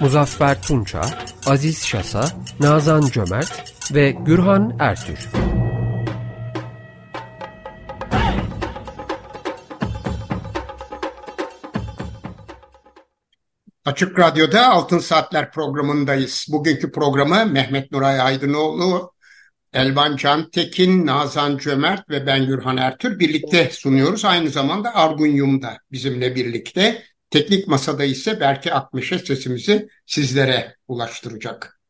Muzaffer Tunça, Aziz Şasa, Nazan Cömert ve Gürhan Ertür. Açık Radyo'da Altın Saatler programındayız. Bugünkü programı Mehmet Nuray Aydınoğlu, Elvan Cantekin, Nazan Cömert ve ben Gürhan Ertür birlikte sunuyoruz. Aynı zamanda Argun Yum da bizimle birlikte. Teknik masada ise Berke Akmeş'e sesimizi sizlere ulaştıracak.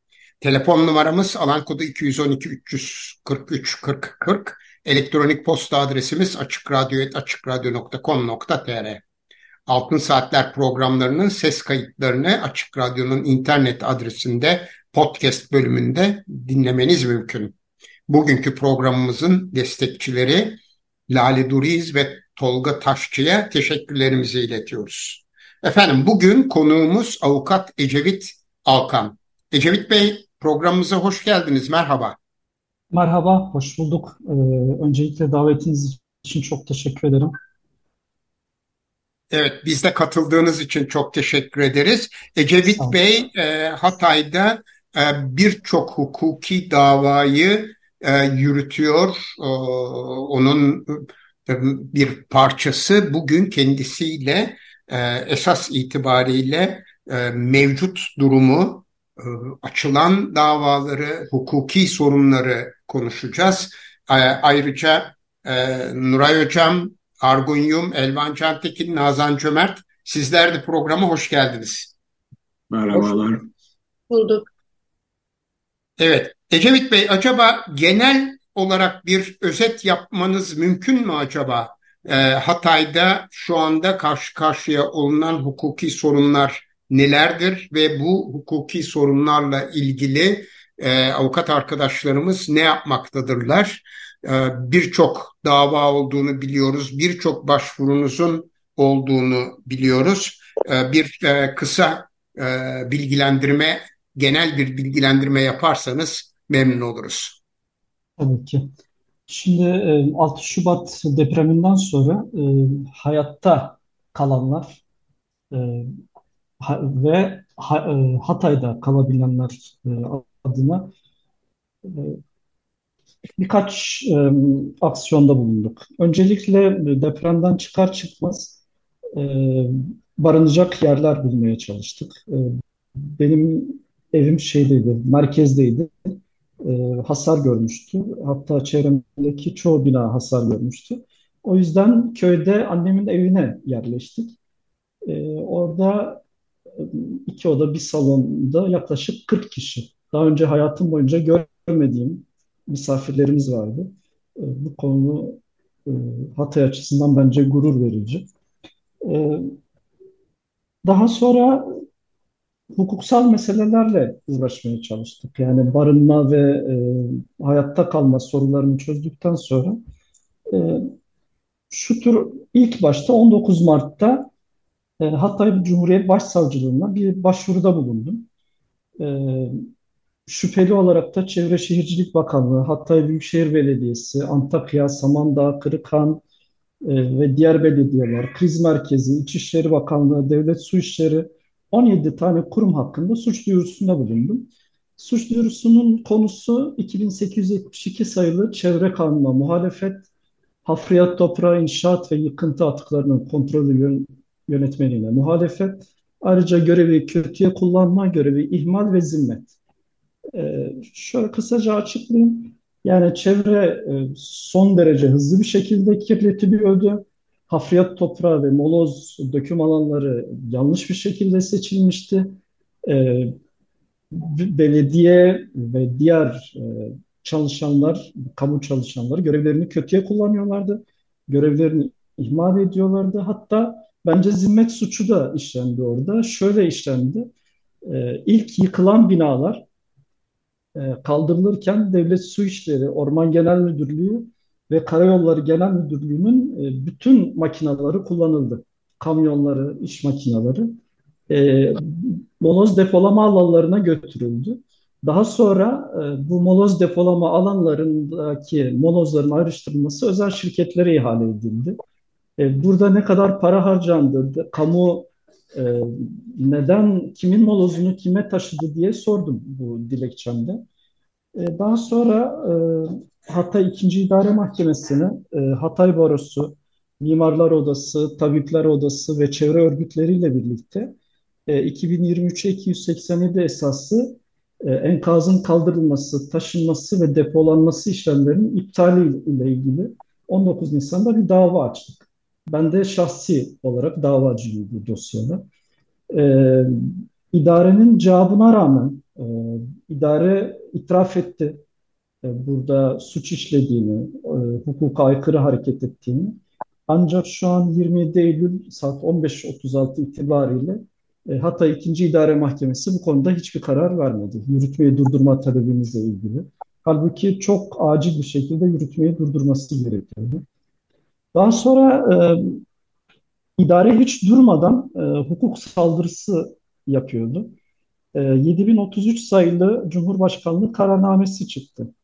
Telefon numaramız alan kodu 212 343 40 40. Elektronik posta adresimiz açıkradyo.com.tr Altın Saatler programlarının ses kayıtlarını Açık Radyo'nun internet adresinde podcast bölümünde dinlemeniz mümkün. Bugünkü programımızın destekçileri Lale Duriz ve Tolga Taşçı'ya teşekkürlerimizi iletiyoruz. Efendim bugün konuğumuz avukat Ecevit Alkan. Ecevit Bey programımıza hoş geldiniz. Merhaba. Merhaba, hoş bulduk. Ee, öncelikle davetiniz için çok teşekkür ederim. Evet, biz de katıldığınız için çok teşekkür ederiz. Ecevit Bey e, Hatay'da e, birçok hukuki davayı e, yürütüyor. E, onun bir parçası bugün kendisiyle e, esas itibariyle e, mevcut durumu, e, açılan davaları, hukuki sorunları konuşacağız. E, ayrıca e, Nuray Hocam, Argun Yum, Elvan Cantekin, Nazan Cömert sizler de programa hoş geldiniz. Merhabalar. Hoş bulduk. Evet, Ecevit Bey acaba genel olarak bir özet yapmanız mümkün mü acaba? E, Hatay'da şu anda karşı karşıya olunan hukuki sorunlar nelerdir ve bu hukuki sorunlarla ilgili e, avukat arkadaşlarımız ne yapmaktadırlar? E, birçok dava olduğunu biliyoruz, birçok başvurunuzun olduğunu biliyoruz. E, bir e, kısa e, bilgilendirme, genel bir bilgilendirme yaparsanız memnun oluruz. Tabii ki. Şimdi 6 e, Şubat depreminden sonra e, hayatta kalanlar e, ve Hatay'da kalabilenler adına birkaç aksiyonda bulunduk. Öncelikle depremden çıkar çıkmaz barınacak yerler bulmaya çalıştık. Benim evim şeydeydi, merkezdeydi e, hasar görmüştü. Hatta çevremdeki çoğu bina hasar görmüştü. O yüzden köyde annemin evine yerleştik. E, orada e, iki oda bir salonda yaklaşık 40 kişi. Daha önce hayatım boyunca görmediğim misafirlerimiz vardı. E, bu konu e, Hatay açısından bence gurur verici. E, daha sonra hukuksal meselelerle uğraşmaya çalıştık. Yani barınma ve e, hayatta kalma sorularını çözdükten sonra e, şu tür ilk başta 19 Mart'ta e, Hatay Cumhuriyet Başsavcılığına bir başvuruda bulundum. E, şüpheli olarak da Çevre Şehircilik Bakanlığı, Hatay Büyükşehir Belediyesi, Antakya, Samandağ, Kırıkhan e, ve diğer belediyeler, Kriz Merkezi, İçişleri Bakanlığı, Devlet Su İşleri 17 tane kurum hakkında suç duyurusunda bulundum. Suç duyurusunun konusu 2872 sayılı çevre kanuna muhalefet, hafriyat toprağı inşaat ve yıkıntı atıklarının kontrolü yönetmeliğine muhalefet, ayrıca görevi kötüye kullanma, görevi ihmal ve zimmet. Ee, şöyle kısaca açıklayayım. Yani çevre e, son derece hızlı bir şekilde kirletiliyordu hafriyat toprağı ve moloz döküm alanları yanlış bir şekilde seçilmişti. E, belediye ve diğer e, çalışanlar, kamu çalışanları görevlerini kötüye kullanıyorlardı. Görevlerini ihmal ediyorlardı. Hatta bence zimmet suçu da işlendi orada. Şöyle işlendi. E, ilk yıkılan binalar e, kaldırılırken Devlet Su İşleri, Orman Genel Müdürlüğü ve Karayolları Genel Müdürlüğü'nün e, bütün makinaları kullanıldı. Kamyonları, iş makineleri e, moloz depolama alanlarına götürüldü. Daha sonra e, bu moloz depolama alanlarındaki molozların ayrıştırılması özel şirketlere ihale edildi. E, burada ne kadar para harcandı, kamu e, neden, kimin molozunu kime taşıdı diye sordum bu dilekçemde. E, daha sonra e, Hatay 2. İdare Mahkemesi'ne e, Hatay Barosu, Mimarlar Odası, Tabipler Odası ve çevre örgütleriyle birlikte e, 2023'e 287 esaslı e, enkazın kaldırılması, taşınması ve depolanması işlemlerinin iptali ile ilgili 19 Nisan'da bir dava açtık. Ben de şahsi olarak davacıyım bu dosyada. E, idarenin cevabına rağmen e, idare itiraf etti. E, burada suç işlediğini, e, hukuka aykırı hareket ettiğini. Ancak şu an 27 Eylül saat 15.36 itibariyle e, Hatay 2. İdare Mahkemesi bu konuda hiçbir karar vermedi. Yürütmeyi durdurma talebimizle ilgili. Halbuki çok acil bir şekilde yürütmeyi durdurması gerekiyordu. Daha sonra e, idare hiç durmadan e, hukuk saldırısı yapıyordu. E, 7033 sayılı Cumhurbaşkanlığı kararnamesi çıktı.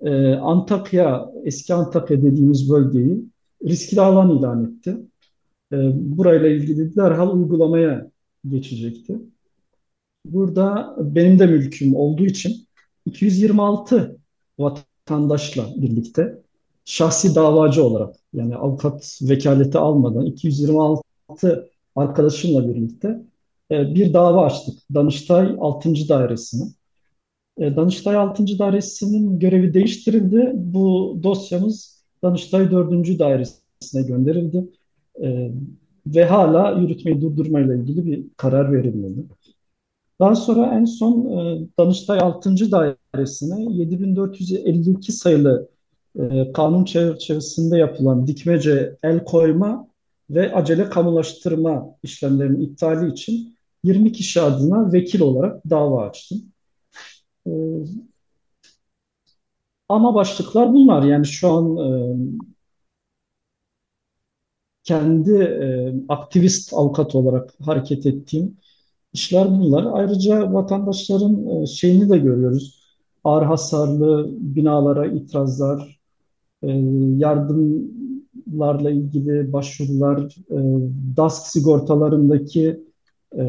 E, Antakya, eski Antakya dediğimiz bölgeyi riskli alan ilan etti. E, burayla ilgili derhal uygulamaya geçecekti. Burada benim de mülküm olduğu için 226 vatandaşla birlikte şahsi davacı olarak yani avukat vekaleti almadan 226 arkadaşımla birlikte e, bir dava açtık Danıştay 6. Dairesi'ne. E, Danıştay 6. Dairesi'nin görevi değiştirildi. Bu dosyamız Danıştay 4. Dairesi'ne gönderildi. E, ve hala yürütmeyi durdurmayla ilgili bir karar verilmedi. Daha sonra en son Danıştay 6. Dairesi'ne 7452 sayılı kanun çerçevesinde yapılan dikmece el koyma ve acele kamulaştırma işlemlerinin iptali için 20 kişi adına vekil olarak dava açtım. Ee, ama başlıklar bunlar. Yani şu an e, kendi e, aktivist avukat olarak hareket ettiğim işler bunlar. Ayrıca vatandaşların e, şeyini de görüyoruz. Ağır hasarlı binalara itirazlar, e, yardımlarla ilgili başvurular, e, DASK sigortalarındaki e,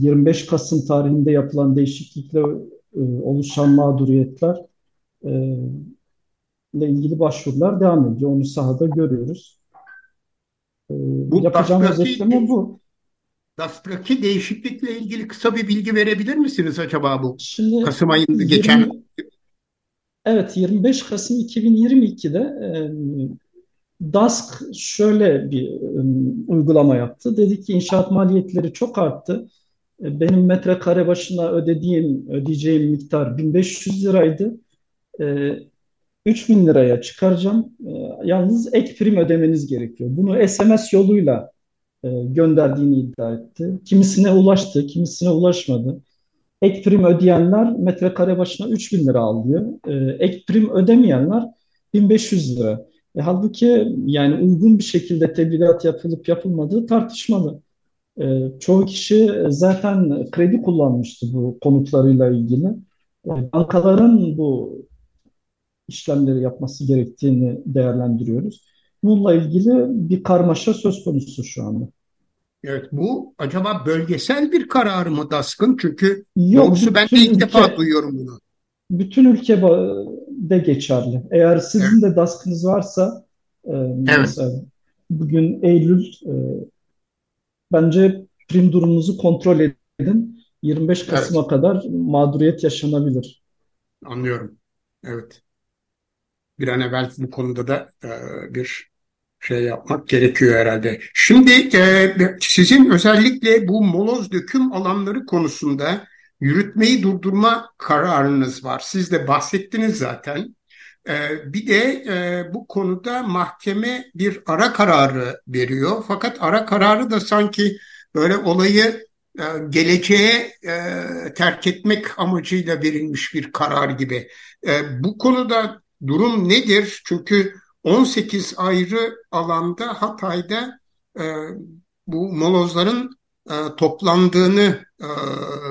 25 Kasım tarihinde yapılan değişiklikle e, oluşan mağduriyetler e, ile ilgili başvurular devam ediyor. Onu sahada görüyoruz. E, bu yapacağım özetleme bu. DAS'taki değişiklikle ilgili kısa bir bilgi verebilir misiniz acaba bu? Şimdi Kasım ayında 20, geçen Evet 25 Kasım 2022'de e, DASK şöyle bir e, uygulama yaptı. Dedi ki inşaat maliyetleri çok arttı. E, benim metrekare başına ödediğim, ödeyeceğim miktar 1500 liraydı. E, 3000 liraya çıkaracağım. E, yalnız ek prim ödemeniz gerekiyor. Bunu SMS yoluyla e, gönderdiğini iddia etti. Kimisine ulaştı, kimisine ulaşmadı. Ek prim ödeyenler metrekare başına 3000 lira alıyor. E, ek prim ödemeyenler 1500 lira. E, halbuki yani uygun bir şekilde tebligat yapılıp yapılmadığı tartışmalı. E, çoğu kişi zaten kredi kullanmıştı bu konutlarıyla ilgili. E, bankaların bu işlemleri yapması gerektiğini değerlendiriyoruz. Bununla ilgili bir karmaşa söz konusu şu anda. Evet bu acaba bölgesel bir karar mı DASK'ın? Çünkü Yok, doğrusu ben de ilk ülke, defa duyuyorum bunu. Bütün ülkede geçerli. Eğer sizin evet. de DASK'ınız varsa e, mesela bugün Eylül e, bence prim durumunuzu kontrol edin. 25 Kasım'a evet. kadar mağduriyet yaşanabilir. Anlıyorum. Evet. Bir an evvel bu konuda da e, bir şey yapmak gerekiyor herhalde. Şimdi e, sizin özellikle bu moloz döküm alanları konusunda yürütmeyi durdurma kararınız var. Siz de bahsettiniz zaten. E, bir de e, bu konuda mahkeme bir ara kararı veriyor. Fakat ara kararı da sanki böyle olayı e, geleceğe e, terk etmek amacıyla verilmiş bir karar gibi. Bu konuda durum nedir? Çünkü 18 ayrı alanda Hatay'da bu molozların toplandığını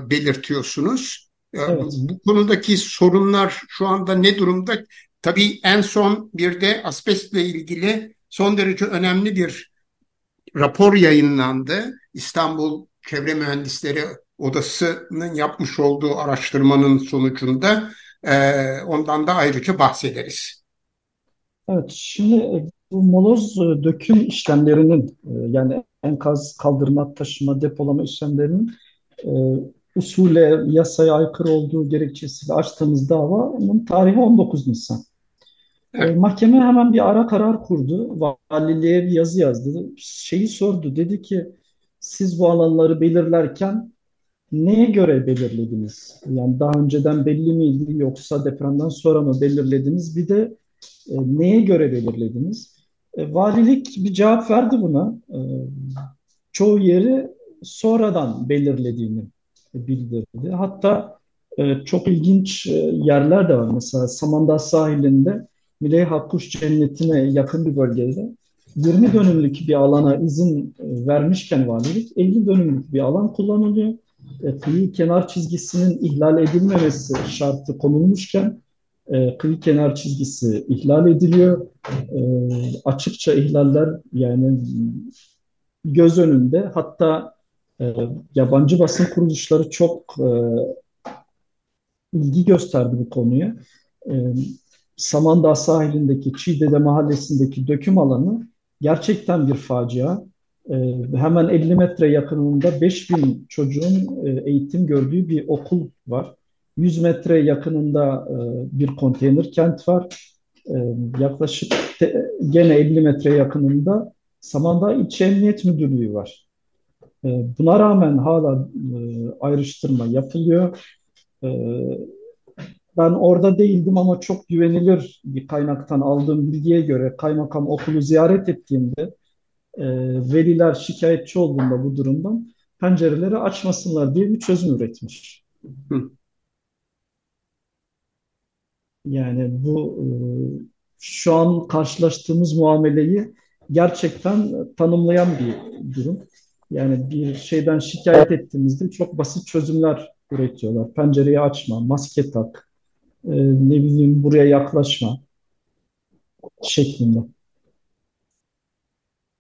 belirtiyorsunuz. Evet. Bu konudaki sorunlar şu anda ne durumda? Tabii en son bir de asbestle ilgili son derece önemli bir rapor yayınlandı. İstanbul Çevre Mühendisleri Odası'nın yapmış olduğu araştırmanın sonucunda e, ondan da ayrıca bahsederiz. Evet, şimdi e, bu moloz e, döküm işlemlerinin e, yani enkaz kaldırma, taşıma, depolama işlemlerinin usule, yasaya aykırı olduğu gerekçesiyle açtığımız davanın tarihi 19 Nisan. Evet. Mahkeme hemen bir ara karar kurdu. Valiliğe bir yazı yazdı. Şeyi sordu. Dedi ki siz bu alanları belirlerken neye göre belirlediniz? Yani daha önceden belli miydi yoksa depremden sonra mı belirlediniz? Bir de e, neye göre belirlediniz? E, valilik bir cevap verdi buna. E, çoğu yeri sonradan belirlediğini bildirdi. Hatta e, çok ilginç e, yerler de var. Mesela Samandağ sahilinde Mileyha Kuş Cenneti'ne yakın bir bölgede 20 dönümlük bir alana izin e, vermişken valilik 50 dönümlük bir alan kullanılıyor. E, kıyı kenar çizgisinin ihlal edilmemesi şartı konulmuşken e, kıyı kenar çizgisi ihlal ediliyor. E, açıkça ihlaller yani göz önünde hatta e, yabancı basın kuruluşları çok e, ilgi gösterdi bu konuya. E, Samandağ sahilindeki Çiğdede mahallesindeki döküm alanı gerçekten bir facia. E, hemen 50 metre yakınında 5000 çocuğun e, eğitim gördüğü bir okul var. 100 metre yakınında e, bir konteyner kent var. E, yaklaşık te, gene 50 metre yakınında Samandağ İlçe Emniyet Müdürlüğü var. E, buna rağmen hala e, ayrıştırma yapılıyor. E, ben orada değildim ama çok güvenilir bir kaynaktan aldığım bilgiye göre kaymakam okulu ziyaret ettiğimde e, veliler şikayetçi olduğunda bu durumdan pencereleri açmasınlar diye bir çözüm üretmiş. Hı. Yani bu e, şu an karşılaştığımız muameleyi gerçekten tanımlayan bir durum. Yani bir şeyden şikayet ettiğimizde çok basit çözümler üretiyorlar. Pencereyi açma, maske tak, e, ne bileyim buraya yaklaşma şeklinde.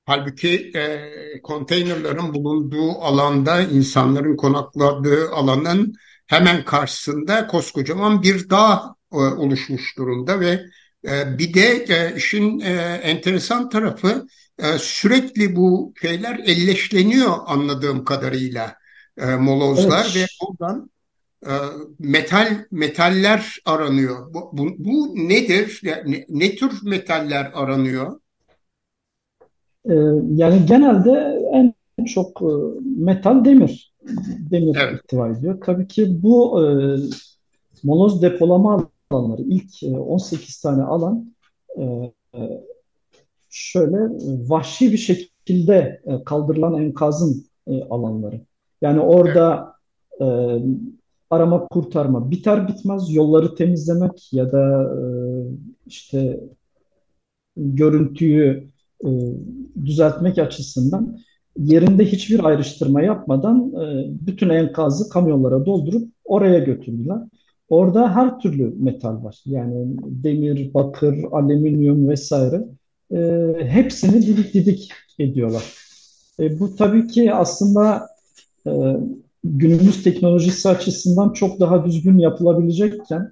Halbuki e, konteynerların bulunduğu alanda, insanların konakladığı alanın hemen karşısında koskocaman bir dağ e, oluşmuş durumda ve e, bir de e, işin e, enteresan tarafı e, sürekli bu şeyler elleşleniyor anladığım kadarıyla e, molozlar evet. ve oradan e, metal metaller aranıyor. Bu, bu, bu nedir? Ne, ne tür metaller aranıyor? Ee, yani genelde en çok e, metal demir. Demir evet. ihtiva ediyor. Tabii ki bu e, moloz depolama alanları ilk 18 tane alan şöyle vahşi bir şekilde kaldırılan enkazın alanları. Yani orada evet arama kurtarma biter bitmez yolları temizlemek ya da e, işte görüntüyü e, düzeltmek açısından yerinde hiçbir ayrıştırma yapmadan e, bütün enkazı kamyonlara doldurup oraya götürdüler. Orada her türlü metal var. Yani demir, bakır, alüminyum vesaire. E, hepsini didik didik ediyorlar. E, bu tabii ki aslında e, günümüz teknolojisi açısından çok daha düzgün yapılabilecekken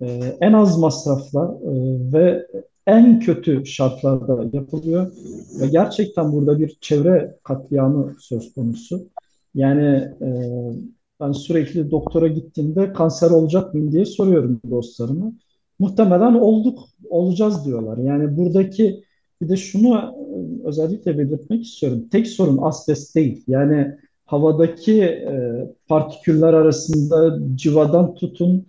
e, en az masrafla e, ve en kötü şartlarda yapılıyor ve gerçekten burada bir çevre katliamı söz konusu. Yani e, ben sürekli doktora gittiğimde kanser olacak mıyım diye soruyorum dostlarıma. Muhtemelen olduk, olacağız diyorlar. Yani buradaki bir de şunu e, özellikle belirtmek istiyorum. Tek sorun asbest değil. Yani havadaki e, partiküller arasında civadan tutun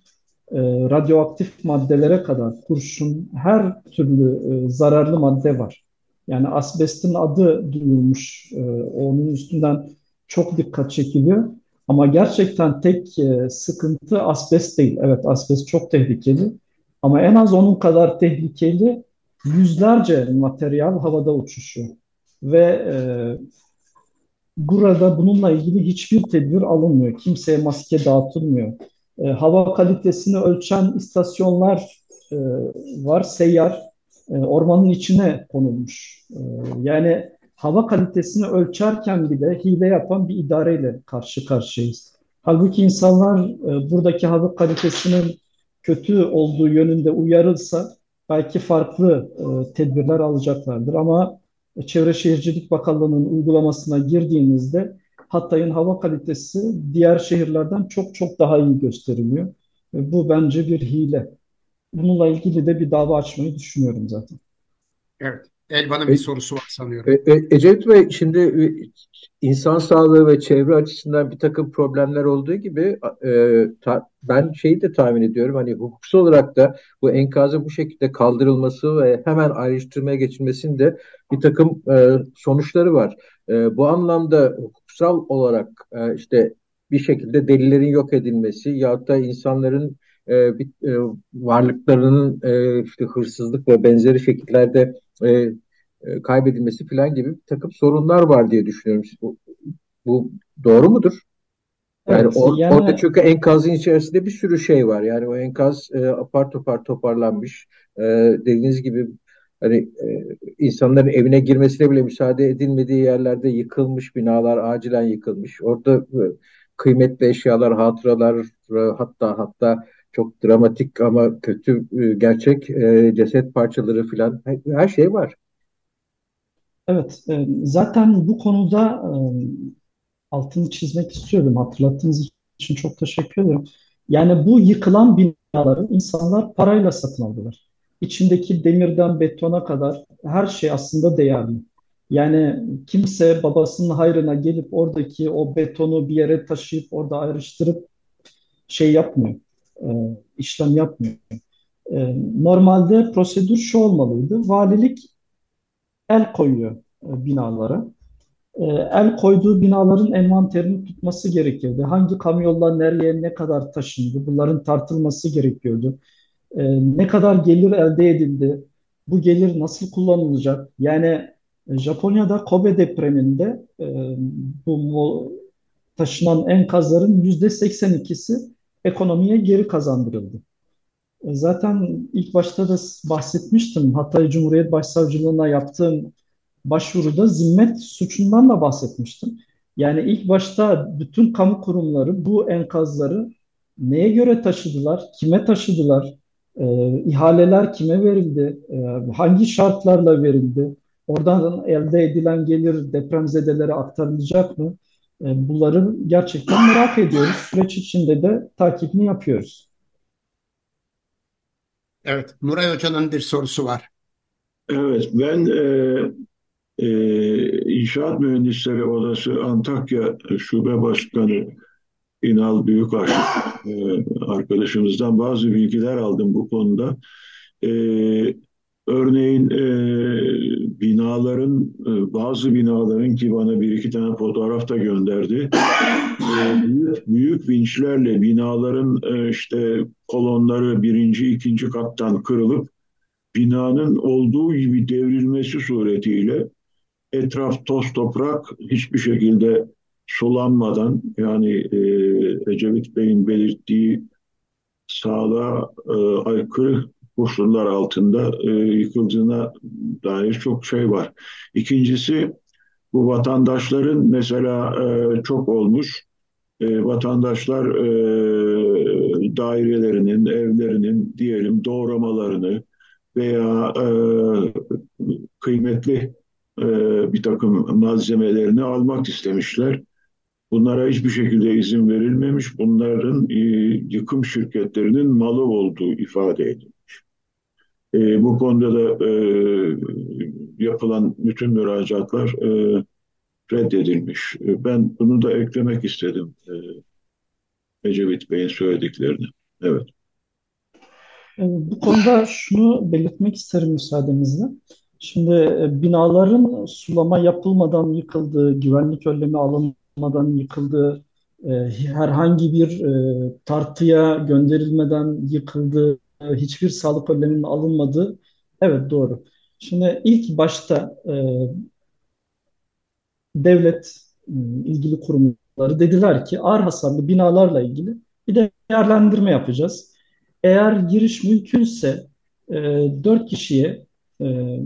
e, radyoaktif maddelere kadar kurşun her türlü e, zararlı madde var. Yani asbestin adı duyulmuş, e, onun üstünden çok dikkat çekiliyor. Ama gerçekten tek e, sıkıntı asbest değil. Evet asbest çok tehlikeli. Ama en az onun kadar tehlikeli yüzlerce materyal havada uçuşuyor. Ve e, burada bununla ilgili hiçbir tedbir alınmıyor. Kimseye maske dağıtılmıyor. E, hava kalitesini ölçen istasyonlar e, var, seyyar. E, ormanın içine konulmuş. E, yani hava kalitesini ölçerken bile hile yapan bir idareyle karşı karşıyayız. Halbuki insanlar e, buradaki hava kalitesinin kötü olduğu yönünde uyarılsa belki farklı e, tedbirler alacaklardır. Ama Çevre Şehircilik Bakanlığı'nın uygulamasına girdiğinizde Hatay'ın hava kalitesi diğer şehirlerden çok çok daha iyi gösteriliyor. Bu bence bir hile. Bununla ilgili de bir dava açmayı düşünüyorum zaten. Evet. Elvan'ın bir e, sorusu var sanıyorum. E, e, Ecevit Bey şimdi e, insan sağlığı ve çevre açısından bir takım problemler olduğu gibi e, ta, ben şeyi de tahmin ediyorum hani hukuksal olarak da bu enkazın bu şekilde kaldırılması ve hemen ayrıştırmaya geçilmesinin de bir takım e, sonuçları var. E, bu anlamda hukuksal olarak e, işte bir şekilde delillerin yok edilmesi ya da insanların e, bir, e, varlıklarının e, işte hırsızlık ve benzeri şekillerde e, e, kaybedilmesi falan gibi bir takım sorunlar var diye düşünüyorum. Bu, bu doğru mudur? Yani, evet, or, yani orada çünkü enkazın içerisinde bir sürü şey var. Yani o enkaz e, apar topar toparlanmış. E, dediğiniz gibi hani e, insanların evine girmesine bile müsaade edilmediği yerlerde yıkılmış binalar acilen yıkılmış. Orada e, kıymetli eşyalar, hatıralar hatta hatta çok dramatik ama kötü e, gerçek e, ceset parçaları falan her şey var. Evet, e, zaten bu konuda altını çizmek istiyorum. Hatırlattığınız için çok teşekkür ederim. Yani bu yıkılan binaları insanlar parayla satın aldılar. İçindeki demirden betona kadar her şey aslında değerli. Yani kimse babasının hayrına gelip oradaki o betonu bir yere taşıyıp orada ayrıştırıp şey yapmıyor, e, işlem yapmıyor. E, normalde prosedür şu olmalıydı. Valilik el koyuyor e, binalara. E, el koyduğu binaların envanterini tutması gerekirdi. Hangi kamyonla nereye ne kadar taşındı bunların tartılması gerekiyordu. E, ne kadar gelir elde edildi, bu gelir nasıl kullanılacak? Yani Japonya'da Kobe depreminde bu taşınan enkazların yüzde 82'si ekonomiye geri kazandırıldı. Zaten ilk başta da bahsetmiştim. Hatay Cumhuriyet Başsavcılığına yaptığım başvuruda zimmet suçundan da bahsetmiştim. Yani ilk başta bütün kamu kurumları bu enkazları neye göre taşıdılar, kime taşıdılar, e, ihaleler kime verildi, e, hangi şartlarla verildi, oradan elde edilen gelir depremzedelere aktarılacak mı? E, bunları gerçekten merak ediyoruz. Süreç içinde de takibini yapıyoruz. Evet, Nuray Hoca'nın bir sorusu var. Evet, ben e, e, İnşaat Mühendisleri Odası Antakya Şube Başkanı İnal Büyükaş e, arkadaşımızdan bazı bilgiler aldım bu konuda. E, örneğin e, binaların, e, bazı binaların ki bana bir iki tane fotoğraf da gönderdi. E, büyük, büyük vinçlerle binaların e, işte kolonları birinci, ikinci kattan kırılıp binanın olduğu gibi devrilmesi suretiyle etraf toz toprak hiçbir şekilde sulanmadan yani e, Ecevit Bey'in belirttiği sağlığa e, aykırı koşullar altında e, yıkıldığına dair çok şey var. İkincisi bu vatandaşların mesela e, çok olmuş e, vatandaşlar e, dairelerinin, evlerinin diyelim doğramalarını veya e, kıymetli e, bir takım malzemelerini almak istemişler. Bunlara hiçbir şekilde izin verilmemiş. Bunların e, yıkım şirketlerinin malı olduğu ifade edilmiş. E, bu konuda da e, yapılan bütün müracaatlar e, reddedilmiş. E, ben bunu da eklemek istedim e, Ecevit Bey'in söylediklerini. Evet. E, bu konuda şunu belirtmek isterim müsaadenizle. Şimdi e, binaların sulama yapılmadan yıkıldığı, güvenlik önlemi alınmadan almadan yıkıldı, e, herhangi bir e, tartıya gönderilmeden yıkıldı, e, hiçbir sağlık önleminin alınmadığı. Evet doğru. Şimdi ilk başta e, devlet e, ilgili kurumları dediler ki ağır hasarlı binalarla ilgili bir değerlendirme yapacağız. Eğer giriş mümkünse e, 4 kişiye e,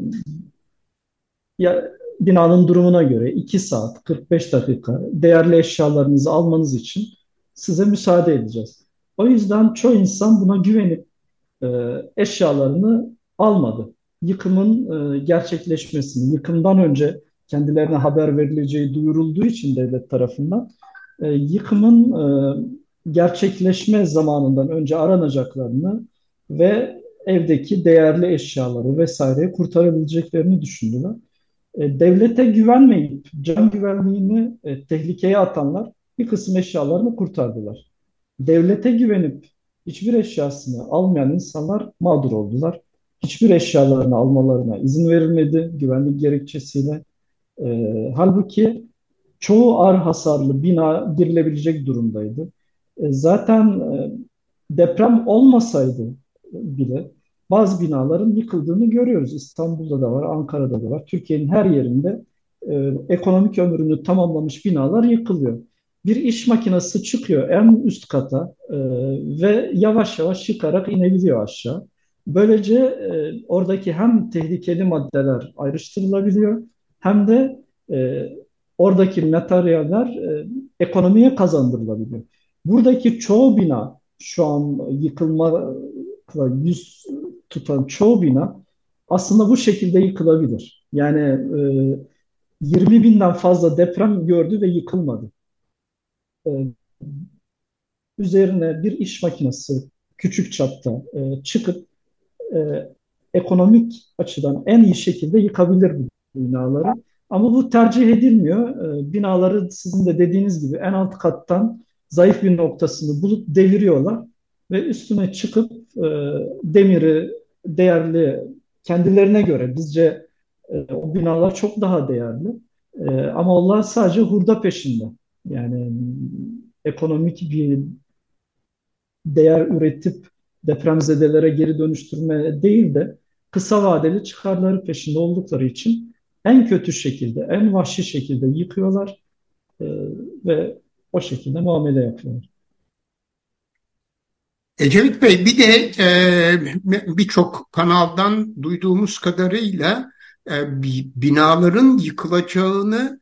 ya binanın durumuna göre 2 saat 45 dakika değerli eşyalarınızı almanız için size müsaade edeceğiz. O yüzden çoğu insan buna güvenip e, eşyalarını almadı. Yıkımın e, gerçekleşmesini, yıkımdan önce kendilerine haber verileceği duyurulduğu için devlet tarafından e, yıkımın e, gerçekleşme zamanından önce aranacaklarını ve evdeki değerli eşyaları vesaireyi kurtarabileceklerini düşündüler. Devlete güvenmeyip can güvenliğini tehlikeye atanlar bir kısım eşyalarını kurtardılar. Devlete güvenip hiçbir eşyasını almayan insanlar mağdur oldular. Hiçbir eşyalarını almalarına izin verilmedi güvenlik gerekçesiyle. E, halbuki çoğu ağır hasarlı bina girilebilecek durumdaydı. E, zaten e, deprem olmasaydı bile bazı binaların yıkıldığını görüyoruz. İstanbul'da da var, Ankara'da da var. Türkiye'nin her yerinde e, ekonomik ömrünü tamamlamış binalar yıkılıyor. Bir iş makinesi çıkıyor en üst kata e, ve yavaş yavaş çıkarak inebiliyor aşağı. Böylece e, oradaki hem tehlikeli maddeler ayrıştırılabiliyor hem de e, oradaki materyaller e, ekonomiye kazandırılabiliyor. Buradaki çoğu bina şu an yıkılma yüz tutan çoğu bina aslında bu şekilde yıkılabilir. Yani e, 20 binden fazla deprem gördü ve yıkılmadı. E, üzerine bir iş makinesi küçük çapta e, çıkıp e, ekonomik açıdan en iyi şekilde yıkabilir bu binaları. Ama bu tercih edilmiyor. Binaları sizin de dediğiniz gibi en alt kattan zayıf bir noktasını bulup deviriyorlar ve üstüne çıkıp demiri değerli kendilerine göre bizce o binalar çok daha değerli. Ama onlar sadece hurda peşinde. Yani ekonomik bir değer üretip depremzedelere geri dönüştürme değil de kısa vadeli çıkarları peşinde oldukları için en kötü şekilde, en vahşi şekilde yıkıyorlar e, ve o şekilde muamele yapıyorlar. Ecevit Bey bir de e, birçok kanaldan duyduğumuz kadarıyla e, binaların yıkılacağını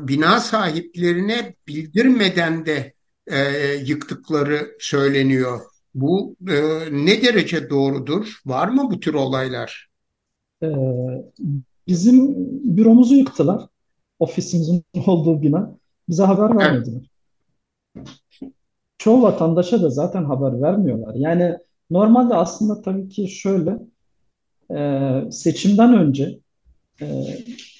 bina sahiplerine bildirmeden de e, yıktıkları söyleniyor. Bu e, ne derece doğrudur? Var mı bu tür olaylar? Ee, bizim büromuzu yıktılar. Ofisimizin olduğu bina. Bize haber vermediler. Evet çoğu vatandaşa da zaten haber vermiyorlar. Yani normalde aslında tabii ki şöyle e, seçimden önce e,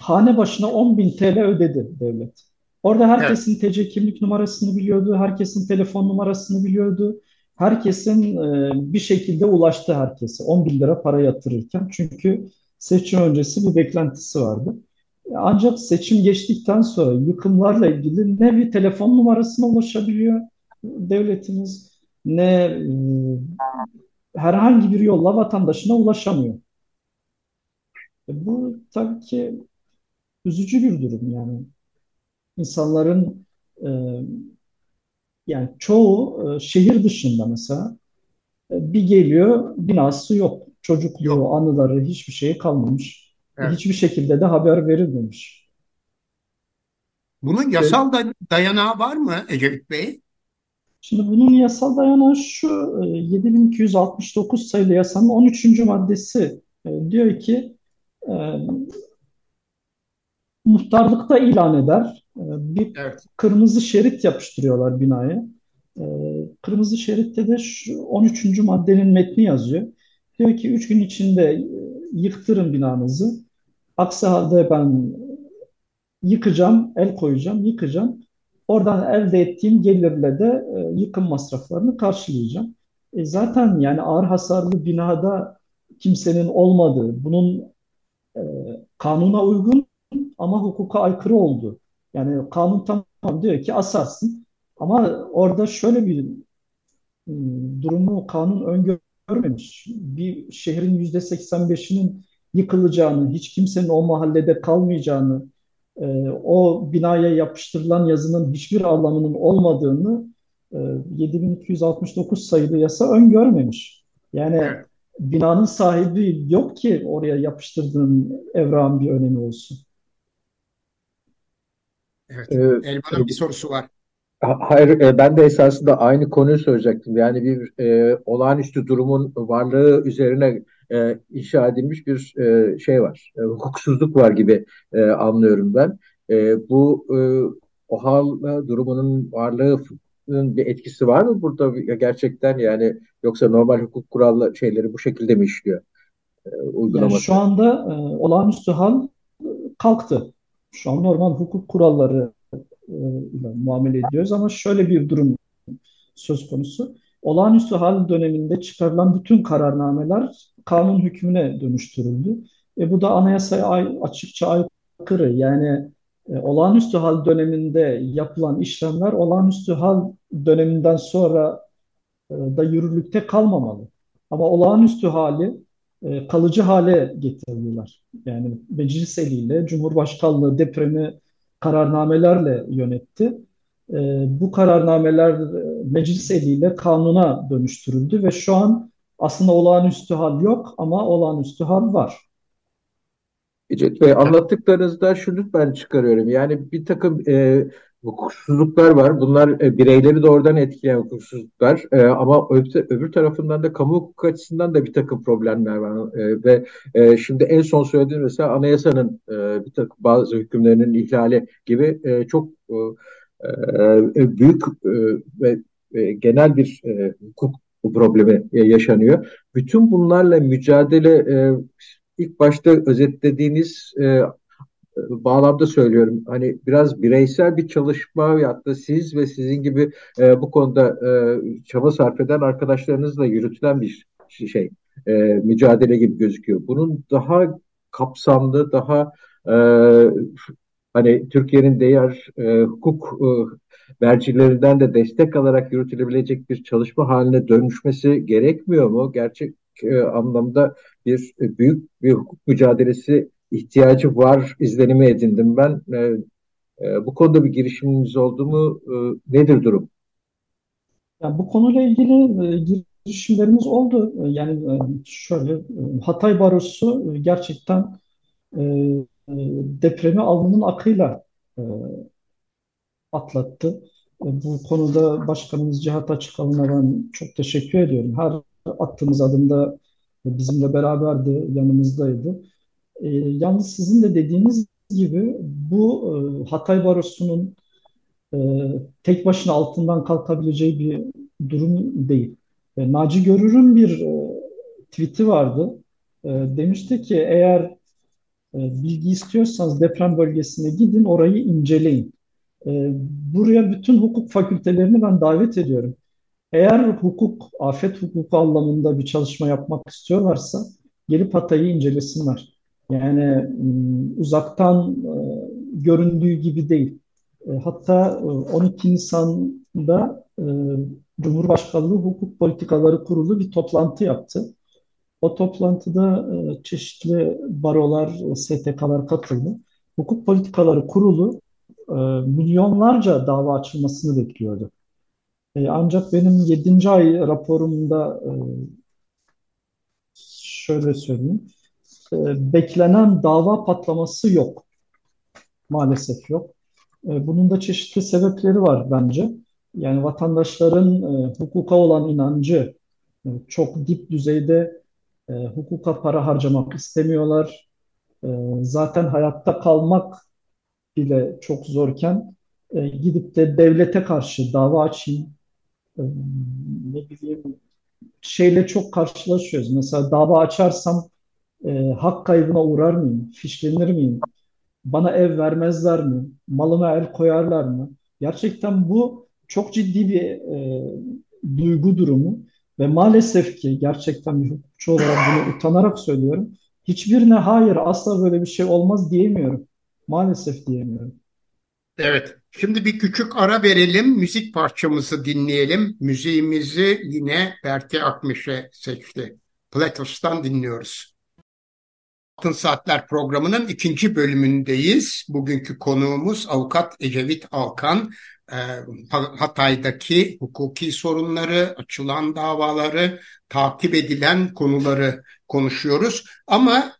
hane başına 10 bin TL ödedi devlet. Orada herkesin evet. TC kimlik numarasını biliyordu, herkesin telefon numarasını biliyordu. Herkesin e, bir şekilde ulaştı herkese 10 bin lira para yatırırken. Çünkü seçim öncesi bir beklentisi vardı. Ancak seçim geçtikten sonra yıkımlarla ilgili ne bir telefon numarasına ulaşabiliyor devletimiz ne e, herhangi bir yolla vatandaşına ulaşamıyor. E, bu tabii ki üzücü bir durum yani. İnsanların e, yani çoğu e, şehir dışında mesela e, bir geliyor binası yok. Çocukluğu, yok. anıları hiçbir şey kalmamış. Evet. Hiçbir şekilde de haber verilmemiş. Bunun yasal da dayanağı var mı Ecevit Bey? Şimdi bunun yasal dayanağı şu 7269 e, sayılı yasanın 13. maddesi e, diyor ki e, muhtarlıkta ilan eder. E, bir evet. kırmızı şerit yapıştırıyorlar binaya. E, kırmızı şeritte de şu 13. maddenin metni yazıyor. Diyor ki 3 gün içinde e, yıktırın binanızı. Aksi halde ben yıkacağım, el koyacağım, yıkacağım. Oradan elde ettiğim gelirle de e, yıkım masraflarını karşılayacağım. E, zaten yani ağır hasarlı binada kimsenin olmadığı, bunun e, kanuna uygun ama hukuka aykırı olduğu Yani kanun tamam diyor ki asarsın. Ama orada şöyle bir ım, durumu kanun öngörmemiş. Bir şehrin yüzde 85'inin yıkılacağını, hiç kimsenin o mahallede kalmayacağını, e, o binaya yapıştırılan yazının hiçbir anlamının olmadığını e, 7269 sayılı yasa öngörmemiş. Yani Evet. Binanın sahibi yok ki oraya yapıştırdığın evrağın bir önemi olsun. Evet. Ee, Elvan'ın bir sorusu var. Ha- Hayır, e, ben de esasında aynı konuyu soracaktım. Yani bir e, olağanüstü durumun varlığı üzerine e, inşa edilmiş bir e, şey var, e, hukuksuzluk var gibi e, anlıyorum ben. E, bu e, OHAL durumunun varlığının bir etkisi var mı burada gerçekten yani yoksa normal hukuk kuralları şeyleri bu şekilde mi işliyor e, Yani şu uygulaması? anda e, olağanüstü hal e, kalktı. Şu an normal hukuk kuralları e, muamele ediyoruz ama şöyle bir durum söz konusu. Olağanüstü hal döneminde çıkarılan bütün kararnameler kanun hükmüne dönüştürüldü. E, bu da anayasaya ay- açıkça aykırı. Yani olağanüstü hal döneminde yapılan işlemler olağanüstü hal döneminden sonra e, da yürürlükte kalmamalı. Ama olağanüstü hali e, kalıcı hale getirdiler. Yani meclis eliyle Cumhurbaşkanlığı depremi kararnamelerle yönetti. E, bu kararnameler e, meclis eliyle kanuna dönüştürüldü ve şu an aslında olağanüstü hal yok ama olağanüstü hal var. İcet Bey anlattıklarınızda şunu ben çıkarıyorum. Yani bir takım e, hukuksuzluklar var. Bunlar e, bireyleri doğrudan etkileyen hukuksuzluklar. E, ama öbür, öbür tarafından da kamu hukuku açısından da bir takım problemler var. E, ve e, şimdi en son söylediğim mesela anayasanın e, bir takım bazı hükümlerinin ihlali gibi e, çok e, e, büyük e, ve e, genel bir e, hukuk problemi e, yaşanıyor. Bütün bunlarla mücadele e, ilk başta özetlediğiniz e, bağlamda söylüyorum. Hani biraz bireysel bir çalışma ya da siz ve sizin gibi e, bu konuda e, çaba sarf eden arkadaşlarınızla yürütülen bir şey, e, mücadele gibi gözüküyor. Bunun daha kapsamlı, daha e, hani Türkiye'nin diğer e, hukuk e, mercilerinden de destek alarak yürütülebilecek bir çalışma haline dönüşmesi gerekmiyor mu? Gerçek e, anlamda bir e, büyük bir hukuk mücadelesi ihtiyacı var izlenimi edindim ben. E, e, bu konuda bir girişiminiz oldu mu? E, nedir durum? Yani bu konuyla ilgili e, girişimlerimiz oldu. E, Yani e, şöyle e, Hatay Barosu e, gerçekten e, e, depremi alnının akıyla e, atlattı. E, Bu konuda Başkanımız Cihat Açıkalın'a ben çok teşekkür ediyorum. Her attığımız adımda bizimle beraberdi, yanımızdaydı. E, yalnız sizin de dediğiniz gibi bu e, Hatay Barosu'nun e, tek başına altından kalkabileceği bir durum değil. E, Naci Görür'ün bir e, tweet'i vardı. E, demişti ki eğer e, bilgi istiyorsanız deprem bölgesine gidin, orayı inceleyin. E, buraya bütün hukuk fakültelerini ben davet ediyorum. Eğer hukuk, afet hukuku anlamında bir çalışma yapmak istiyorlarsa gelip Hatay'ı incelesinler. Yani m, uzaktan e, göründüğü gibi değil. E, hatta e, 12 Nisan'da e, Cumhurbaşkanlığı Hukuk Politikaları Kurulu bir toplantı yaptı. O toplantıda çeşitli barolar, STK'lar katıldı. Hukuk Politikaları Kurulu milyonlarca dava açılmasını bekliyordu. E, ancak benim 7. ay raporumda e, şöyle söyleyeyim, e, beklenen dava patlaması yok. Maalesef yok. Bunun da çeşitli sebepleri var bence. Yani vatandaşların hukuka olan inancı çok dip düzeyde hukuka para harcamak istemiyorlar. Zaten hayatta kalmak bile çok zorken gidip de devlete karşı dava açayım, ne bileyim şeyle çok karşılaşıyoruz. Mesela dava açarsam e, hak kaybına uğrar mıyım? Fişlenir miyim? Bana ev vermezler mi? Malıma el koyarlar mı? Gerçekten bu çok ciddi bir e, duygu durumu ve maalesef ki gerçekten bir hukukçu olarak bunu utanarak söylüyorum. Hiçbirine hayır asla böyle bir şey olmaz diyemiyorum. Maalesef diyemiyorum. Evet, şimdi bir küçük ara verelim, müzik parçamızı dinleyelim. Müziğimizi yine Berke Akmış'e seçti. Platos'tan dinliyoruz. Altın Saatler programının ikinci bölümündeyiz. Bugünkü konuğumuz avukat Ecevit Alkan. Ee, Hatay'daki hukuki sorunları, açılan davaları, takip edilen konuları konuşuyoruz. Ama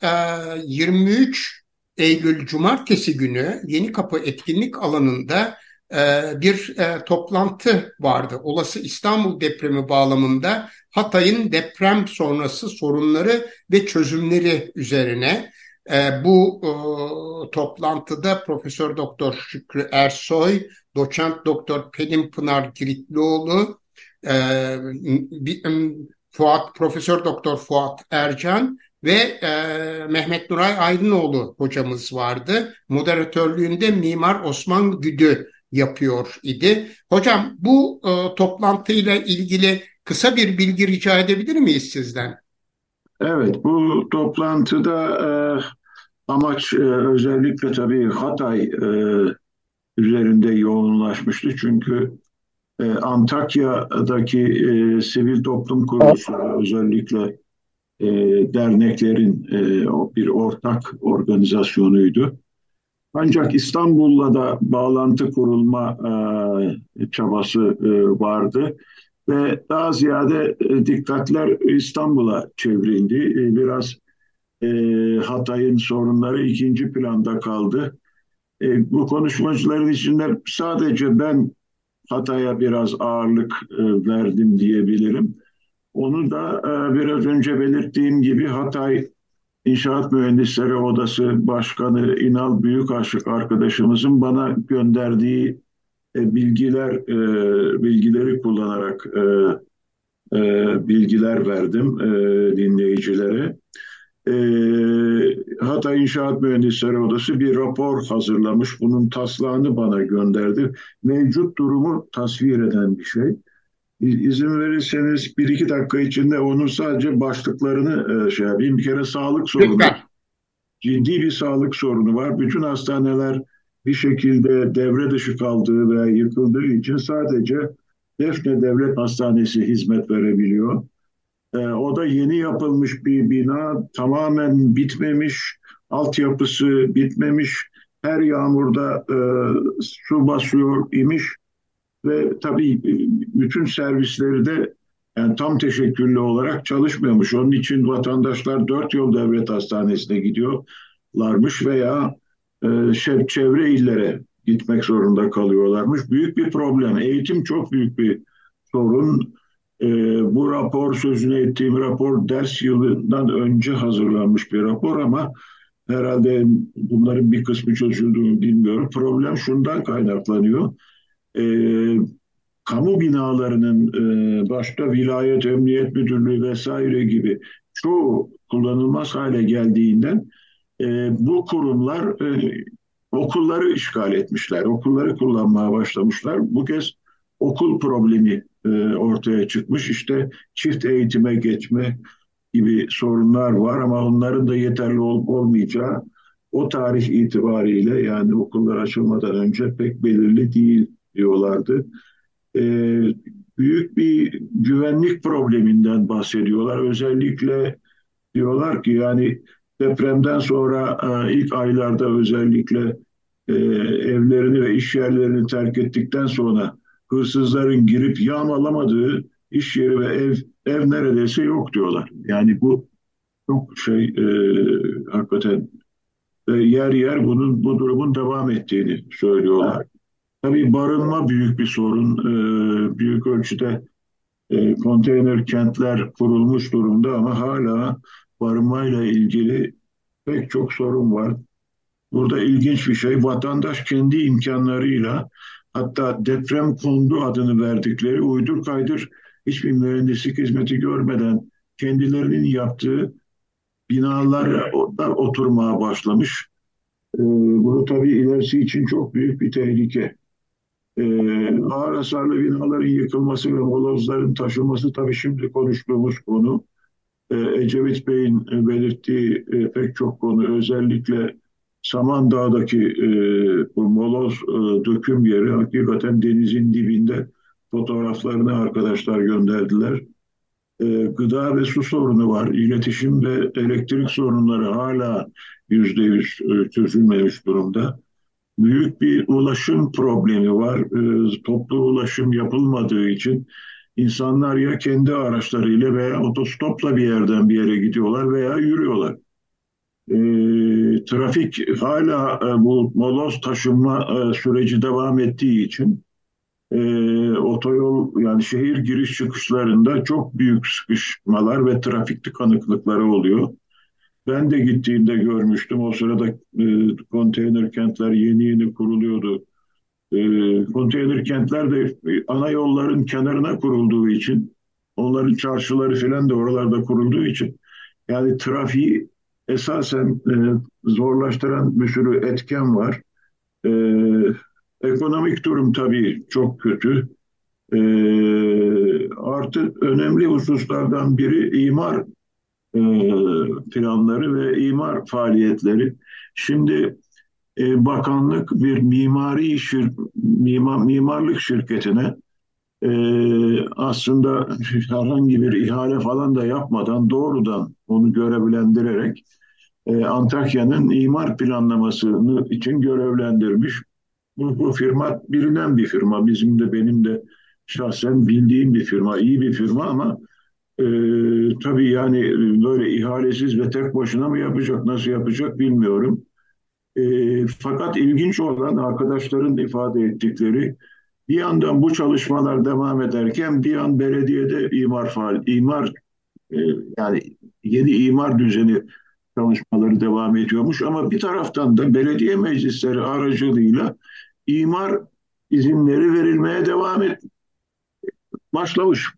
23 e, Eylül Cumartesi günü Yeni Kapı etkinlik alanında e, bir e, toplantı vardı. Olası İstanbul depremi bağlamında Hatay'ın deprem sonrası sorunları ve çözümleri üzerine e, bu toplantıda Profesör Doktor Şükrü Ersoy, Doçent Doktor Pelin Pınar Giritlioğlu, Fuat Profesör Doktor Fuat Ercan ve e, Mehmet Nuray Aydınoğlu hocamız vardı. Moderatörlüğünde Mimar Osman Güdü yapıyor idi. Hocam bu e, toplantıyla ilgili kısa bir bilgi rica edebilir miyiz sizden? Evet, bu toplantıda e, amaç e, özellikle tabii Hatay e, üzerinde yoğunlaşmıştı. Çünkü e, Antakya'daki e, sivil toplum kuruluşları özellikle e, derneklerin e, bir ortak organizasyonuydu. Ancak İstanbul'la da bağlantı kurulma e, çabası e, vardı ve daha ziyade e, dikkatler İstanbul'a çevrildi. E, biraz e, Hatay'ın sorunları ikinci planda kaldı. E, bu konuşmacıların içinde sadece ben Hatay'a biraz ağırlık e, verdim diyebilirim. Onu da e, biraz önce belirttiğim gibi Hatay İnşaat Mühendisleri Odası Başkanı İnal Büyükaşık arkadaşımızın bana gönderdiği e, bilgiler e, bilgileri kullanarak bilgiler verdim dinleyicilere. Hatay İnşaat Mühendisleri Odası bir rapor hazırlamış. Bunun taslağını bana gönderdi. Mevcut durumu tasvir eden bir şey. İzin verirseniz bir iki dakika içinde onun sadece başlıklarını e, şey yapayım. Bir kere sağlık sorunu. Lütfen. Ciddi bir sağlık sorunu var. Bütün hastaneler bir şekilde devre dışı kaldığı veya yıkıldığı için sadece Defne Devlet Hastanesi hizmet verebiliyor. E, o da yeni yapılmış bir bina, tamamen bitmemiş, altyapısı bitmemiş, her yağmurda e, su basıyor imiş ve tabii e, bütün servisleri de yani tam teşekküllü olarak çalışmıyormuş. Onun için vatandaşlar dört yol devlet hastanesine gidiyorlarmış veya e, çevre illere gitmek zorunda kalıyorlarmış. Büyük bir problem. Eğitim çok büyük bir sorun. E, bu rapor, sözünü ettiğim rapor ders yılından önce hazırlanmış bir rapor ama herhalde bunların bir kısmı çözüldüğünü bilmiyorum. Problem şundan kaynaklanıyor e, kamu binalarının e, başta vilayet emniyet müdürlüğü vesaire gibi çoğu kullanılmaz hale geldiğinden e, bu kurumlar e, okulları işgal etmişler. Okulları kullanmaya başlamışlar. Bu kez okul problemi e, ortaya çıkmış. İşte çift eğitime geçme gibi sorunlar var ama onların da yeterli ol, olmayacağı o tarih itibariyle yani okullar açılmadan önce pek belirli değil diyorlardı. E, büyük bir güvenlik probleminden bahsediyorlar. Özellikle diyorlar ki yani depremden sonra e, ilk aylarda özellikle e, evlerini ve iş yerlerini terk ettikten sonra hırsızların girip yağmalamadığı iş yeri ve ev ev neredeyse yok diyorlar. Yani bu çok şey e, hakikaten ve yer yer bunun bu durumun devam ettiğini söylüyorlar. Tabii barınma büyük bir sorun. Ee, büyük ölçüde e, konteyner kentler kurulmuş durumda ama hala barınmayla ilgili pek çok sorun var. Burada ilginç bir şey, vatandaş kendi imkanlarıyla hatta deprem kondu adını verdikleri uydur kaydır hiçbir mühendislik hizmeti görmeden kendilerinin yaptığı binalar oturmaya başlamış. Ee, bu tabii ilerisi için çok büyük bir tehlike. E, ağır hasarlı binaların yıkılması ve molozların taşınması tabii şimdi konuştuğumuz konu. E, Ecevit Bey'in belirttiği e, pek çok konu özellikle Samandağ'daki e, bu moloz e, döküm yeri hakikaten denizin dibinde fotoğraflarını arkadaşlar gönderdiler. E, gıda ve su sorunu var. İletişim ve elektrik sorunları hala yüzde yüz e, çözülmemiş durumda. Büyük bir ulaşım problemi var. E, toplu ulaşım yapılmadığı için insanlar ya kendi araçlarıyla veya otostopla bir yerden bir yere gidiyorlar veya yürüyorlar e, trafik hala e, bu moloz taşınma e, süreci devam ettiği için e, otoyol yani şehir giriş çıkışlarında çok büyük sıkışmalar ve trafik tıkanıklıkları oluyor. Ben de gittiğimde görmüştüm. O sırada e, konteyner kentler yeni yeni kuruluyordu. E, konteyner kentler de ana yolların kenarına kurulduğu için onların çarşıları falan da oralarda kurulduğu için yani trafiği esasen e, zorlaştıran bir sürü etken var. E, ekonomik durum tabii çok kötü. E, artı önemli hususlardan biri imar e, planları ve imar faaliyetleri. Şimdi e, bakanlık bir mimari şir, mimar, mimarlık şirketine e, aslında herhangi bir ihale falan da yapmadan doğrudan onu görevlendirerek Antakya'nın imar planlamasını için görevlendirmiş. Bu, bu firma bilinen bir firma. Bizim de benim de şahsen bildiğim bir firma, iyi bir firma ama e, tabii yani böyle ihalesiz ve tek başına mı yapacak, nasıl yapacak bilmiyorum. E, fakat ilginç olan arkadaşların ifade ettikleri bir yandan bu çalışmalar devam ederken bir yan belediyede imar faal, imar e, yani yeni imar düzeni çalışmaları devam ediyormuş ama bir taraftan da belediye meclisleri aracılığıyla imar izinleri verilmeye devam et başlamış.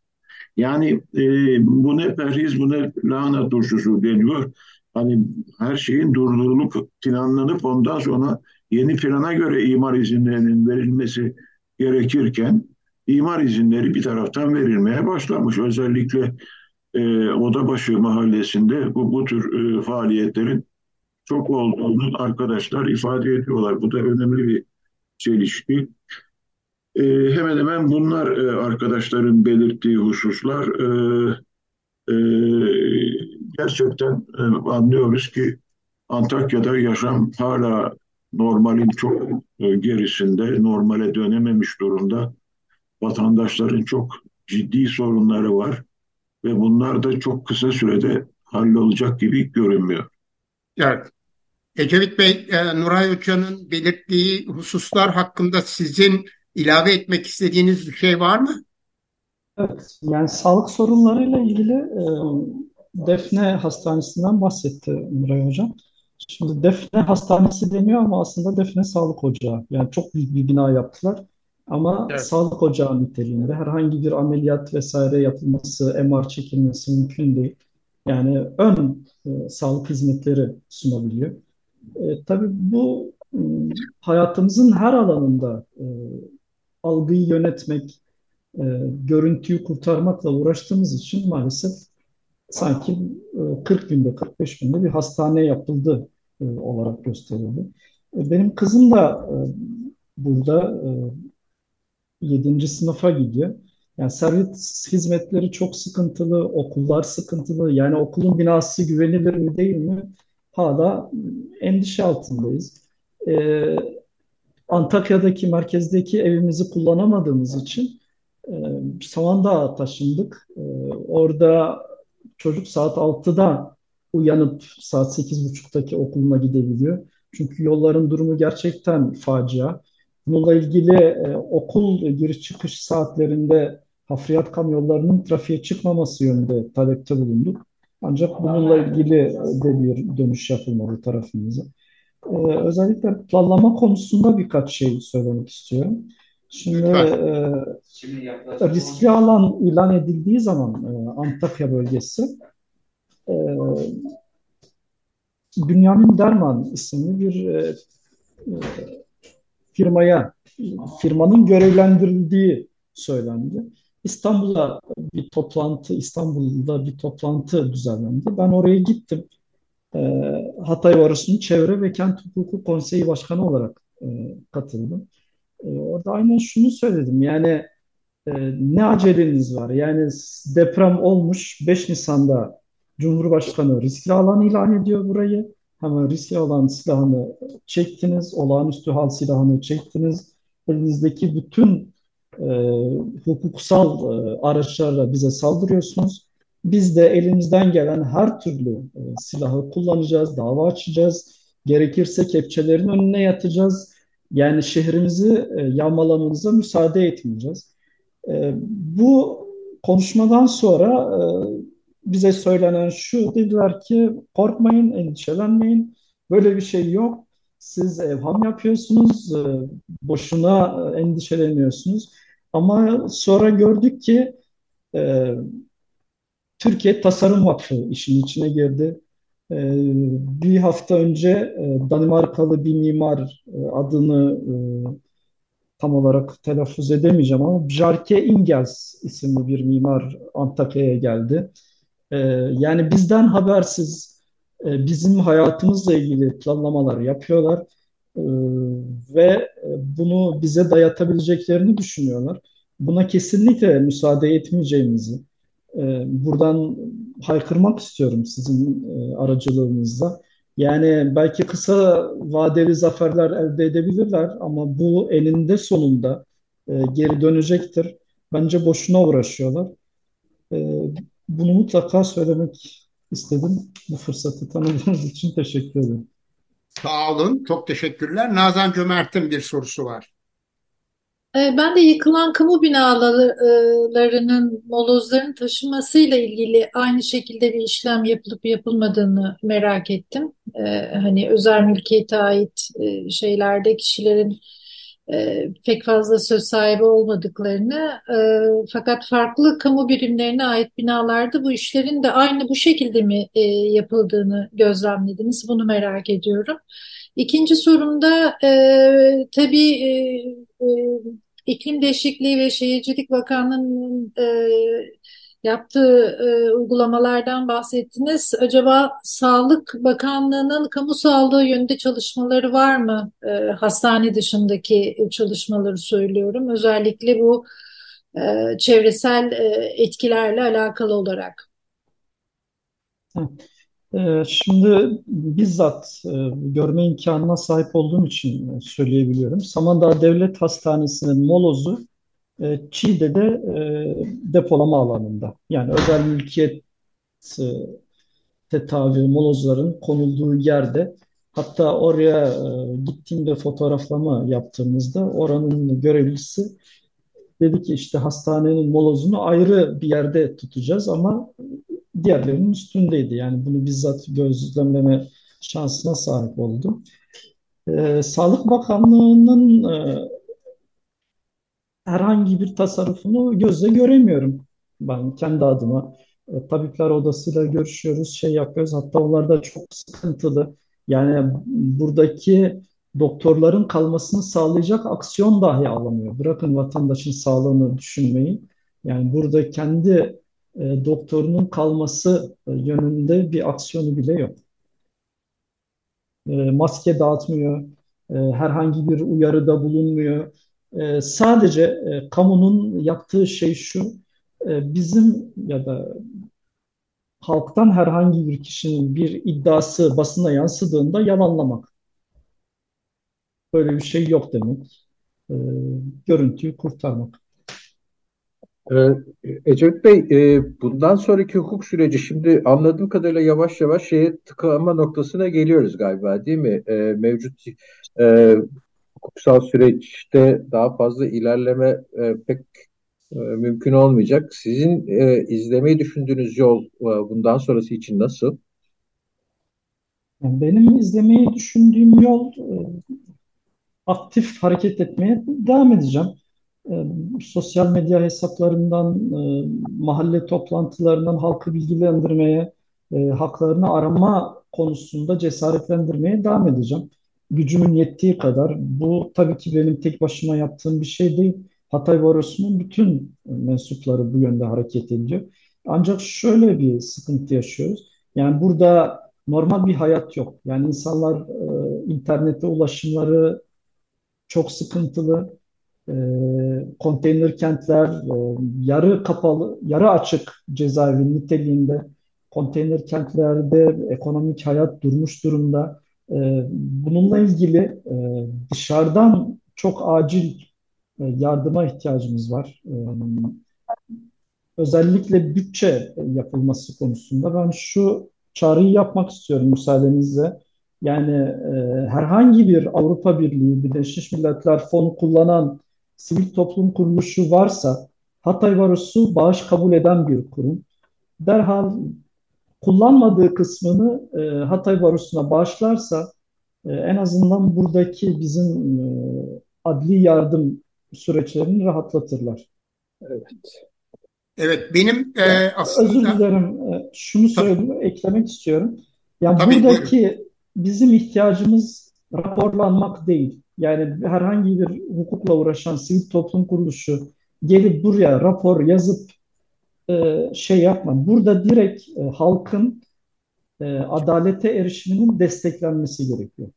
Yani e, bu ne perhiz bu ne lahana turşusu deniyor. Hani her şeyin durdurulup planlanıp ondan sonra yeni plana göre imar izinlerinin verilmesi gerekirken imar izinleri bir taraftan verilmeye başlamış. Özellikle e, Odabaşı mahallesinde bu, bu tür e, faaliyetlerin çok olduğunu arkadaşlar ifade ediyorlar. Bu da önemli bir çelişki. E, hemen hemen bunlar e, arkadaşların belirttiği hususlar. E, e, gerçekten e, anlıyoruz ki Antakya'da yaşam hala normalin çok e, gerisinde, normale dönememiş durumda. Vatandaşların çok ciddi sorunları var ve bunlar da çok kısa sürede hallolacak gibi görünmüyor. Evet. Ecevit Bey, e, Nuray Hoca'nın belirttiği hususlar hakkında sizin ilave etmek istediğiniz bir şey var mı? Evet, yani sağlık sorunlarıyla ilgili e, Defne Hastanesi'nden bahsetti Nuray Hocam. Şimdi Defne Hastanesi deniyor ama aslında Defne Sağlık Ocağı. Yani çok büyük bir bina yaptılar. Ama Evet. sağlık ocağı niteliğinde herhangi bir ameliyat vesaire yapılması, MR çekilmesi mümkün değil. Yani ön e, sağlık hizmetleri sunabiliyor. E, tabii bu e, hayatımızın her alanında e, algıyı yönetmek, e, görüntüyü kurtarmakla uğraştığımız için maalesef sanki e, 40 günde, 45 günde bir hastane yapıldı e, olarak gösterildi. E, benim kızım da e, burada e, 7. sınıfa gidiyor. Yani servis hizmetleri çok sıkıntılı, okullar sıkıntılı. Yani okulun binası güvenilir mi değil mi? Hala endişe altındayız. Ee, Antakya'daki merkezdeki evimizi kullanamadığımız için e, Samandağ'a taşındık. E, orada çocuk saat 6'da uyanıp saat 8.30'daki okuluna gidebiliyor. Çünkü yolların durumu gerçekten facia. Bununla ilgili e, okul giriş çıkış saatlerinde hafriyat kamyonlarının trafiğe çıkmaması yönünde talepte bulunduk. Ancak bununla ilgili de bir dönüş yapılmadı tarafımıza. E, özellikle planlama konusunda birkaç şey söylemek istiyorum. Şimdi e, riskli alan ilan edildiği zaman e, Antakya bölgesi e, Bünyamin Derman isimli bir e, e, firmaya, firmanın görevlendirildiği söylendi. İstanbul'a bir toplantı, İstanbul'da bir toplantı düzenlendi. Ben oraya gittim. E, Hatay Barosu'nun Çevre ve Kent Hukuku Konseyi Başkanı olarak e, katıldım. E, orada aynen şunu söyledim. Yani e, ne aceleniz var? Yani deprem olmuş 5 Nisan'da Cumhurbaşkanı riskli alan ilan ediyor burayı. Hemen riskli alan silahını çektiniz, olağanüstü hal silahını çektiniz. Elinizdeki bütün e, hukuksal e, araçlarla bize saldırıyorsunuz. Biz de elimizden gelen her türlü e, silahı kullanacağız, dava açacağız. Gerekirse kepçelerin önüne yatacağız. Yani şehrimizi e, yağmalamanıza müsaade etmeyeceğiz. E, bu konuşmadan sonra e, bize söylenen şu dediler ki korkmayın, endişelenmeyin. Böyle bir şey yok. Siz evham yapıyorsunuz, e, boşuna e, endişeleniyorsunuz. Ama sonra gördük ki Türkiye Tasarım Vakfı işin içine girdi. E, bir hafta önce e, Danimarkalı bir mimar e, adını e, tam olarak telaffuz edemeyeceğim ama Bjarke Ingels isimli bir mimar Antakya'ya geldi. Ee, yani bizden habersiz bizim hayatımızla ilgili planlamalar yapıyorlar Ee, ve bunu bize dayatabileceklerini düşünüyorlar. Buna kesinlikle müsaade etmeyeceğimizi buradan haykırmak istiyorum sizin e, aracılığınızla. Yani belki kısa vadeli zaferler elde edebilirler ama bu eninde sonunda e, geri dönecektir. Bence boşuna uğraşıyorlar. E, bunu mutlaka söylemek istedim. Bu fırsatı tanıdığınız için teşekkür ederim. Sağ olun, çok teşekkürler. Nazan Cömert'in bir sorusu var. Ee, Ben de yıkılan kamu binalarının molozların taşınmasıyla ilgili aynı şekilde bir işlem yapılıp yapılmadığını merak ettim. Ee, Hani özel mülkiyete ait e, şeylerde kişilerin e, pek fazla söz sahibi olmadıklarını e, fakat farklı kamu birimlerine ait binalarda bu işlerin de aynı bu şekilde mi yapıldığını gözlemlediniz? Bunu merak ediyorum. İkinci sorumda e, tabii e, İklim Değişikliği ve Şehircilik Bakanlığı'nın e, yaptığı e, uygulamalardan bahsettiniz. Acaba Sağlık Bakanlığı'nın kamu sağlığı yönünde çalışmaları var mı? E, hastane dışındaki çalışmaları söylüyorum. Özellikle bu e, çevresel e, etkilerle alakalı olarak. Ee, Şimdi bizzat e, görme imkanına sahip olduğum için söyleyebiliyorum. Samandağ Devlet Hastanesi'nin molozu e, Çiğde'de e, depolama alanında. Yani özel mülkiyet e, tedavi molozların konulduğu yerde hatta oraya e, gittiğimde fotoğraflama yaptığımızda oranın görevlisi dedi ki işte hastanenin molozunu ayrı bir yerde tutacağız ama diğerlerinin üstündeydi. Yani bunu bizzat gözlemleme şansına sahip oldum. E, Sağlık Bakanlığı'nın e, herhangi bir tasarrufunu gözle göremiyorum. Ben kendi adıma e, tabipler odasıyla görüşüyoruz, şey yapıyoruz. Hatta onlar da çok sıkıntılı. Yani buradaki doktorların kalmasını sağlayacak aksiyon dahi alamıyor. Bırakın vatandaşın sağlığını düşünmeyi. Yani burada kendi e, doktorunun kalması e, yönünde bir aksiyonu bile yok. E, maske dağıtmıyor, e, herhangi bir uyarıda bulunmuyor. E, sadece e, kamunun yaptığı şey şu, e, bizim ya da halktan herhangi bir kişinin bir iddiası basına yansıdığında yalanlamak. Böyle bir şey yok demek. E, görüntüyü kurtarmak. Ee, Ecevit Bey, e, bundan sonraki hukuk süreci şimdi anladığım kadarıyla yavaş yavaş şeye tıkanma noktasına geliyoruz galiba değil mi? E, mevcut e, hukuksal süreçte daha fazla ilerleme e, pek mümkün olmayacak. Sizin izlemeyi düşündüğünüz yol bundan sonrası için nasıl? Benim izlemeyi düşündüğüm yol aktif hareket etmeye devam edeceğim. E, sosyal medya hesaplarından, e, mahalle toplantılarından halkı bilgilendirmeye, e, haklarını arama konusunda cesaretlendirmeye devam edeceğim. Gücümün yettiği kadar. Bu tabii ki benim tek başıma yaptığım bir şey değil. Hatay Barosu'nun bütün mensupları bu yönde hareket ediyor. Ancak şöyle bir sıkıntı yaşıyoruz. Yani burada normal bir hayat yok. Yani insanlar e, internete ulaşımları çok sıkıntılı. E, konteyner kentler, e, yarı kapalı, yarı açık cezaevi niteliğinde konteyner kentlerde ekonomik hayat durmuş durumda. E, bununla ilgili e, dışarıdan çok acil e, yardıma ihtiyacımız var. E, özellikle bütçe yapılması konusunda ben şu çağrıyı yapmak istiyorum müsaadenizle. Yani e, herhangi bir Avrupa Birliği, Birleşmiş Milletler fonu kullanan sivil toplum kuruluşu varsa Hatay Barosu bağış kabul eden bir kurum. Derhal kullanmadığı kısmını e, Hatay Barosu'na bağışlarsa e, en azından buradaki bizim e, adli yardım süreçlerini rahatlatırlar. Evet. Evet, benim e, aslında özür dilerim. e, Şunu söyleyeyim, eklemek istiyorum. Yani tabii buyurun. buradaki bizim ihtiyacımız raporlanmak değil. Yani herhangi bir hukukla uğraşan sivil toplum kuruluşu gelip buraya rapor yazıp e, şey yapma. Burada direkt e, halkın e, adalete erişiminin desteklenmesi gerekiyor.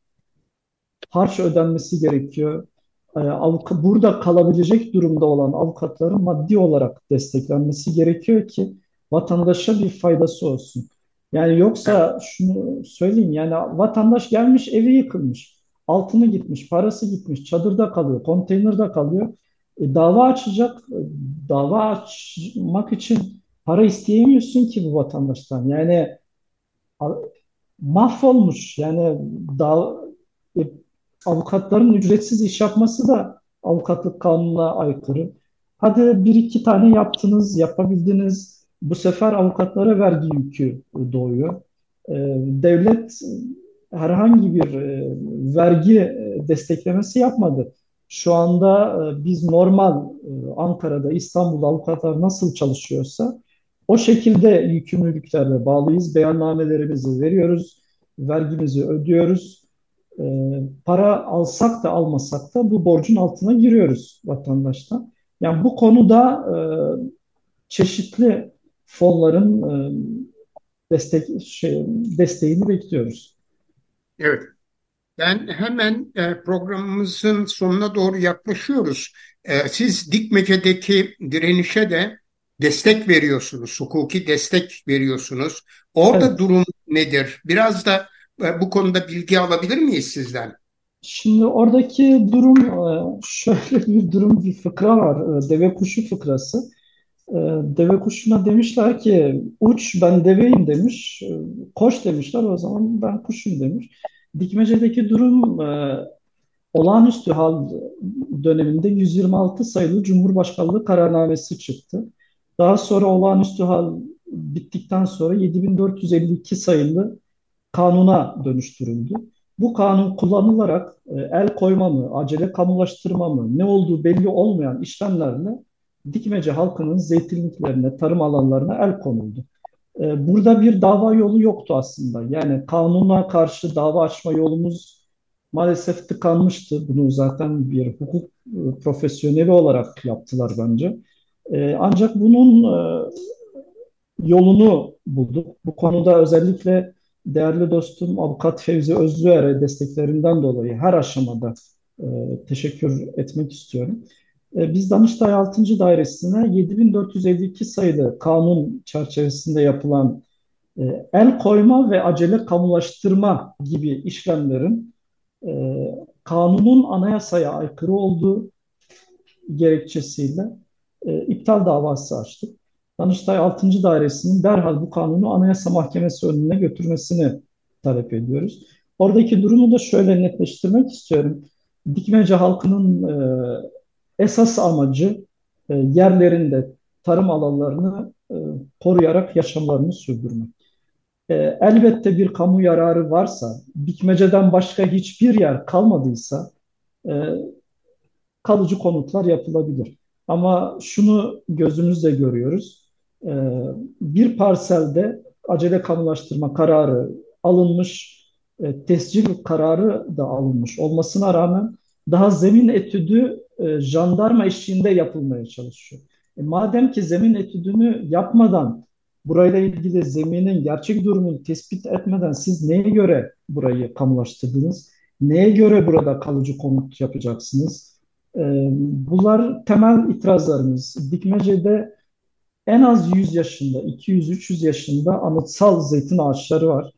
Harç ödenmesi gerekiyor. E, avuka- burada kalabilecek durumda olan avukatların maddi olarak desteklenmesi gerekiyor ki vatandaşa bir faydası olsun. Yani yoksa şunu söyleyeyim yani vatandaş gelmiş evi yıkılmış, altını gitmiş, parası gitmiş, çadırda kalıyor, konteynerde kalıyor. E, dava açacak, e, dava açmak için para isteyemiyorsun ki bu vatandaştan. Yani mahvolmuş. Yani da, e, avukatların ücretsiz iş yapması da avukatlık kanununa aykırı. Hadi bir iki tane yaptınız, yapabildiniz. Bu sefer avukatlara vergi yükü doğuyor. Ee, devlet herhangi bir e, vergi e, desteklemesi yapmadı. Şu anda e, biz normal e, Ankara'da, İstanbul'da avukatlar nasıl çalışıyorsa o şekilde yükümlülüklerle bağlıyız. Beyannamelerimizi veriyoruz, vergimizi ödüyoruz. Para alsak da almasak da bu borcun altına giriyoruz vatandaştan. Yani bu konuda çeşitli fonların e, destek şey, desteğini bekliyoruz. Evet. Ben hemen e, programımızın sonuna doğru yaklaşıyoruz. E, siz Dikmece'deki direnişe de destek veriyorsunuz, hukuki destek veriyorsunuz. Orada Evet. durum nedir? Biraz da e, bu konuda bilgi alabilir miyiz sizden? Şimdi oradaki durum e, şöyle bir durum, bir fıkra var. E, Deve kuşu fıkrası. E, Deve kuşuna demişler ki uç ben deveyim demiş. E, Koş demişler o zaman ben kuşum demiş. Dikmece'deki durum e, olağanüstü hal döneminde 126 sayılı Cumhurbaşkanlığı kararnamesi çıktı. Daha sonra olağanüstü hal bittikten sonra 7452 sayılı kanuna dönüştürüldü. Bu kanun kullanılarak e, el koyma mı, acele kamulaştırma mı, ne olduğu belli olmayan işlemlerle Dikmece halkının zeytinliklerine, tarım alanlarına el konuldu. E, Burada bir dava yolu yoktu aslında. Yani kanuna karşı dava açma yolumuz maalesef tıkanmıştı. Bunu zaten bir hukuk e, profesyoneli olarak yaptılar bence. E, Ancak bunun e, yolunu bulduk. Bu konuda özellikle değerli dostum Avukat Fevzi Özlüer'e desteklerinden dolayı her aşamada e, teşekkür etmek istiyorum. E, biz Danıştay 6. Dairesine 7452 sayılı kanun çerçevesinde yapılan e, el koyma ve acele kamulaştırma gibi işlemlerin e, kanunun anayasaya aykırı olduğu gerekçesiyle iptal davası açtık. Danıştay 6. Dairesi'nin derhal bu kanunu Anayasa Mahkemesi önüne götürmesini talep ediyoruz. Oradaki durumu da şöyle netleştirmek istiyorum. Dikmece halkının e, esas amacı e, yerlerinde tarım alanlarını e, koruyarak yaşamlarını sürdürmek. E, elbette bir kamu yararı varsa, Dikmece'den başka hiçbir yer kalmadıysa kalıcı konutlar yapılabilir. Ama şunu gözümüzle görüyoruz. Bir parselde acele kamulaştırma kararı alınmış, e, tescil kararı da alınmış olmasına rağmen daha zemin etüdü e, jandarma eşliğinde yapılmaya çalışıyor. E, madem ki zemin etüdünü yapmadan burayla ilgili zeminin gerçek durumunu tespit etmeden siz neye göre burayı kamulaştırdınız? Neye göre burada kalıcı konut yapacaksınız? E, bunlar temel itirazlarımız. Dikmece'de en az 100 yaşında, 200-300 yaşında anıtsal zeytin ağaçları var.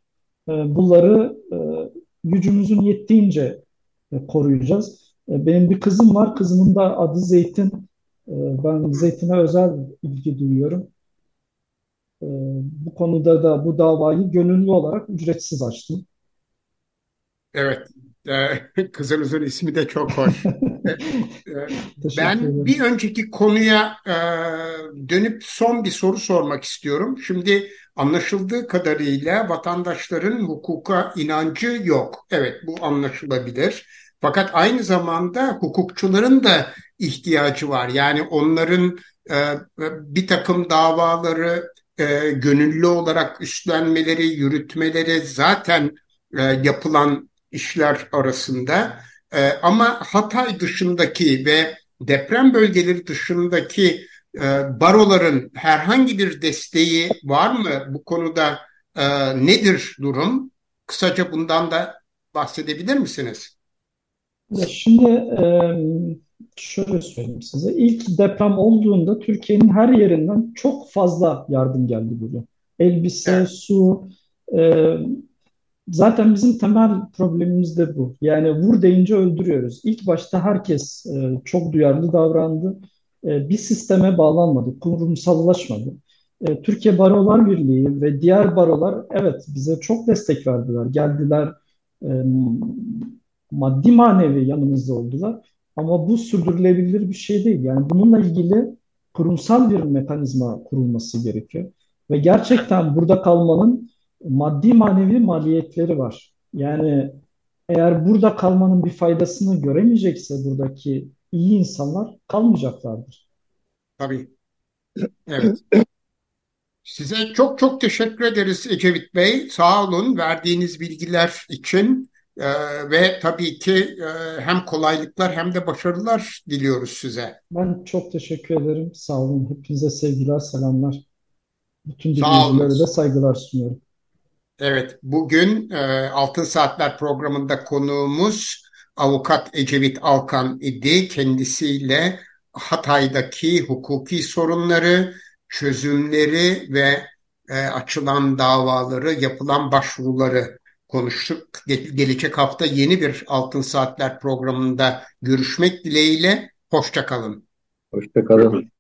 E, bunları e, gücümüzün yettiğince e, koruyacağız. E, benim bir kızım var. Kızımın da adı Zeytin. E, ben zeytine özel ilgi duyuyorum. E, bu konuda da bu davayı gönüllü olarak ücretsiz açtım. Evet, kızınızın ismi de çok hoş. Ben bir önceki konuya dönüp son bir soru sormak istiyorum. Şimdi anlaşıldığı kadarıyla vatandaşların hukuka inancı yok. Evet, bu anlaşılabilir. Fakat aynı zamanda hukukçuların da ihtiyacı var. Yani onların e, bir takım davaları e, gönüllü olarak üstlenmeleri, yürütmeleri zaten e, yapılan işler arasında. E, ama Hatay dışındaki ve deprem bölgeleri dışındaki e, baroların herhangi bir desteği var mı? Bu konuda e, nedir durum? Kısaca bundan da bahsedebilir misiniz? Ya şimdi e, şöyle söyleyeyim size. İlk deprem olduğunda Türkiye'nin her yerinden çok fazla yardım geldi buraya. Elbise, su. e, zaten bizim temel problemimiz de bu. Yani vur deyince öldürüyoruz. İlk başta herkes e, çok duyarlı davrandı. E, bir sisteme bağlanmadı, kurumsallaşmadı. E, Türkiye Barolar Birliği ve diğer barolar evet bize çok destek verdiler. Geldiler, e, maddi manevi yanımızda oldular. Ama bu sürdürülebilir bir şey değil. Yani bununla ilgili kurumsal bir mekanizma kurulması gerekiyor. Ve gerçekten burada kalmanın maddi manevi maliyetleri var. Yani eğer burada kalmanın bir faydasını göremeyecekse buradaki iyi insanlar kalmayacaklardır. tabii. Evet. Size çok çok teşekkür ederiz Ecevit Bey. Sağ olun verdiğiniz bilgiler için Ee, ve tabii ki e, hem kolaylıklar hem de başarılar diliyoruz size. Ben çok teşekkür ederim. Sağ olun. Hepinize sevgiler, selamlar. Bütün dinleyicilere de saygılar sunuyorum. Evet, bugün e, Altın Saatler programında konuğumuz avukat Ecevit Alkan idi. Kendisiyle Hatay'daki hukuki sorunları, çözümleri ve e, açılan davaları, yapılan başvuruları konuştuk. Ge- gelecek hafta yeni bir Altın Saatler programında görüşmek dileğiyle. Hoşça kalın. Hoşça kalın.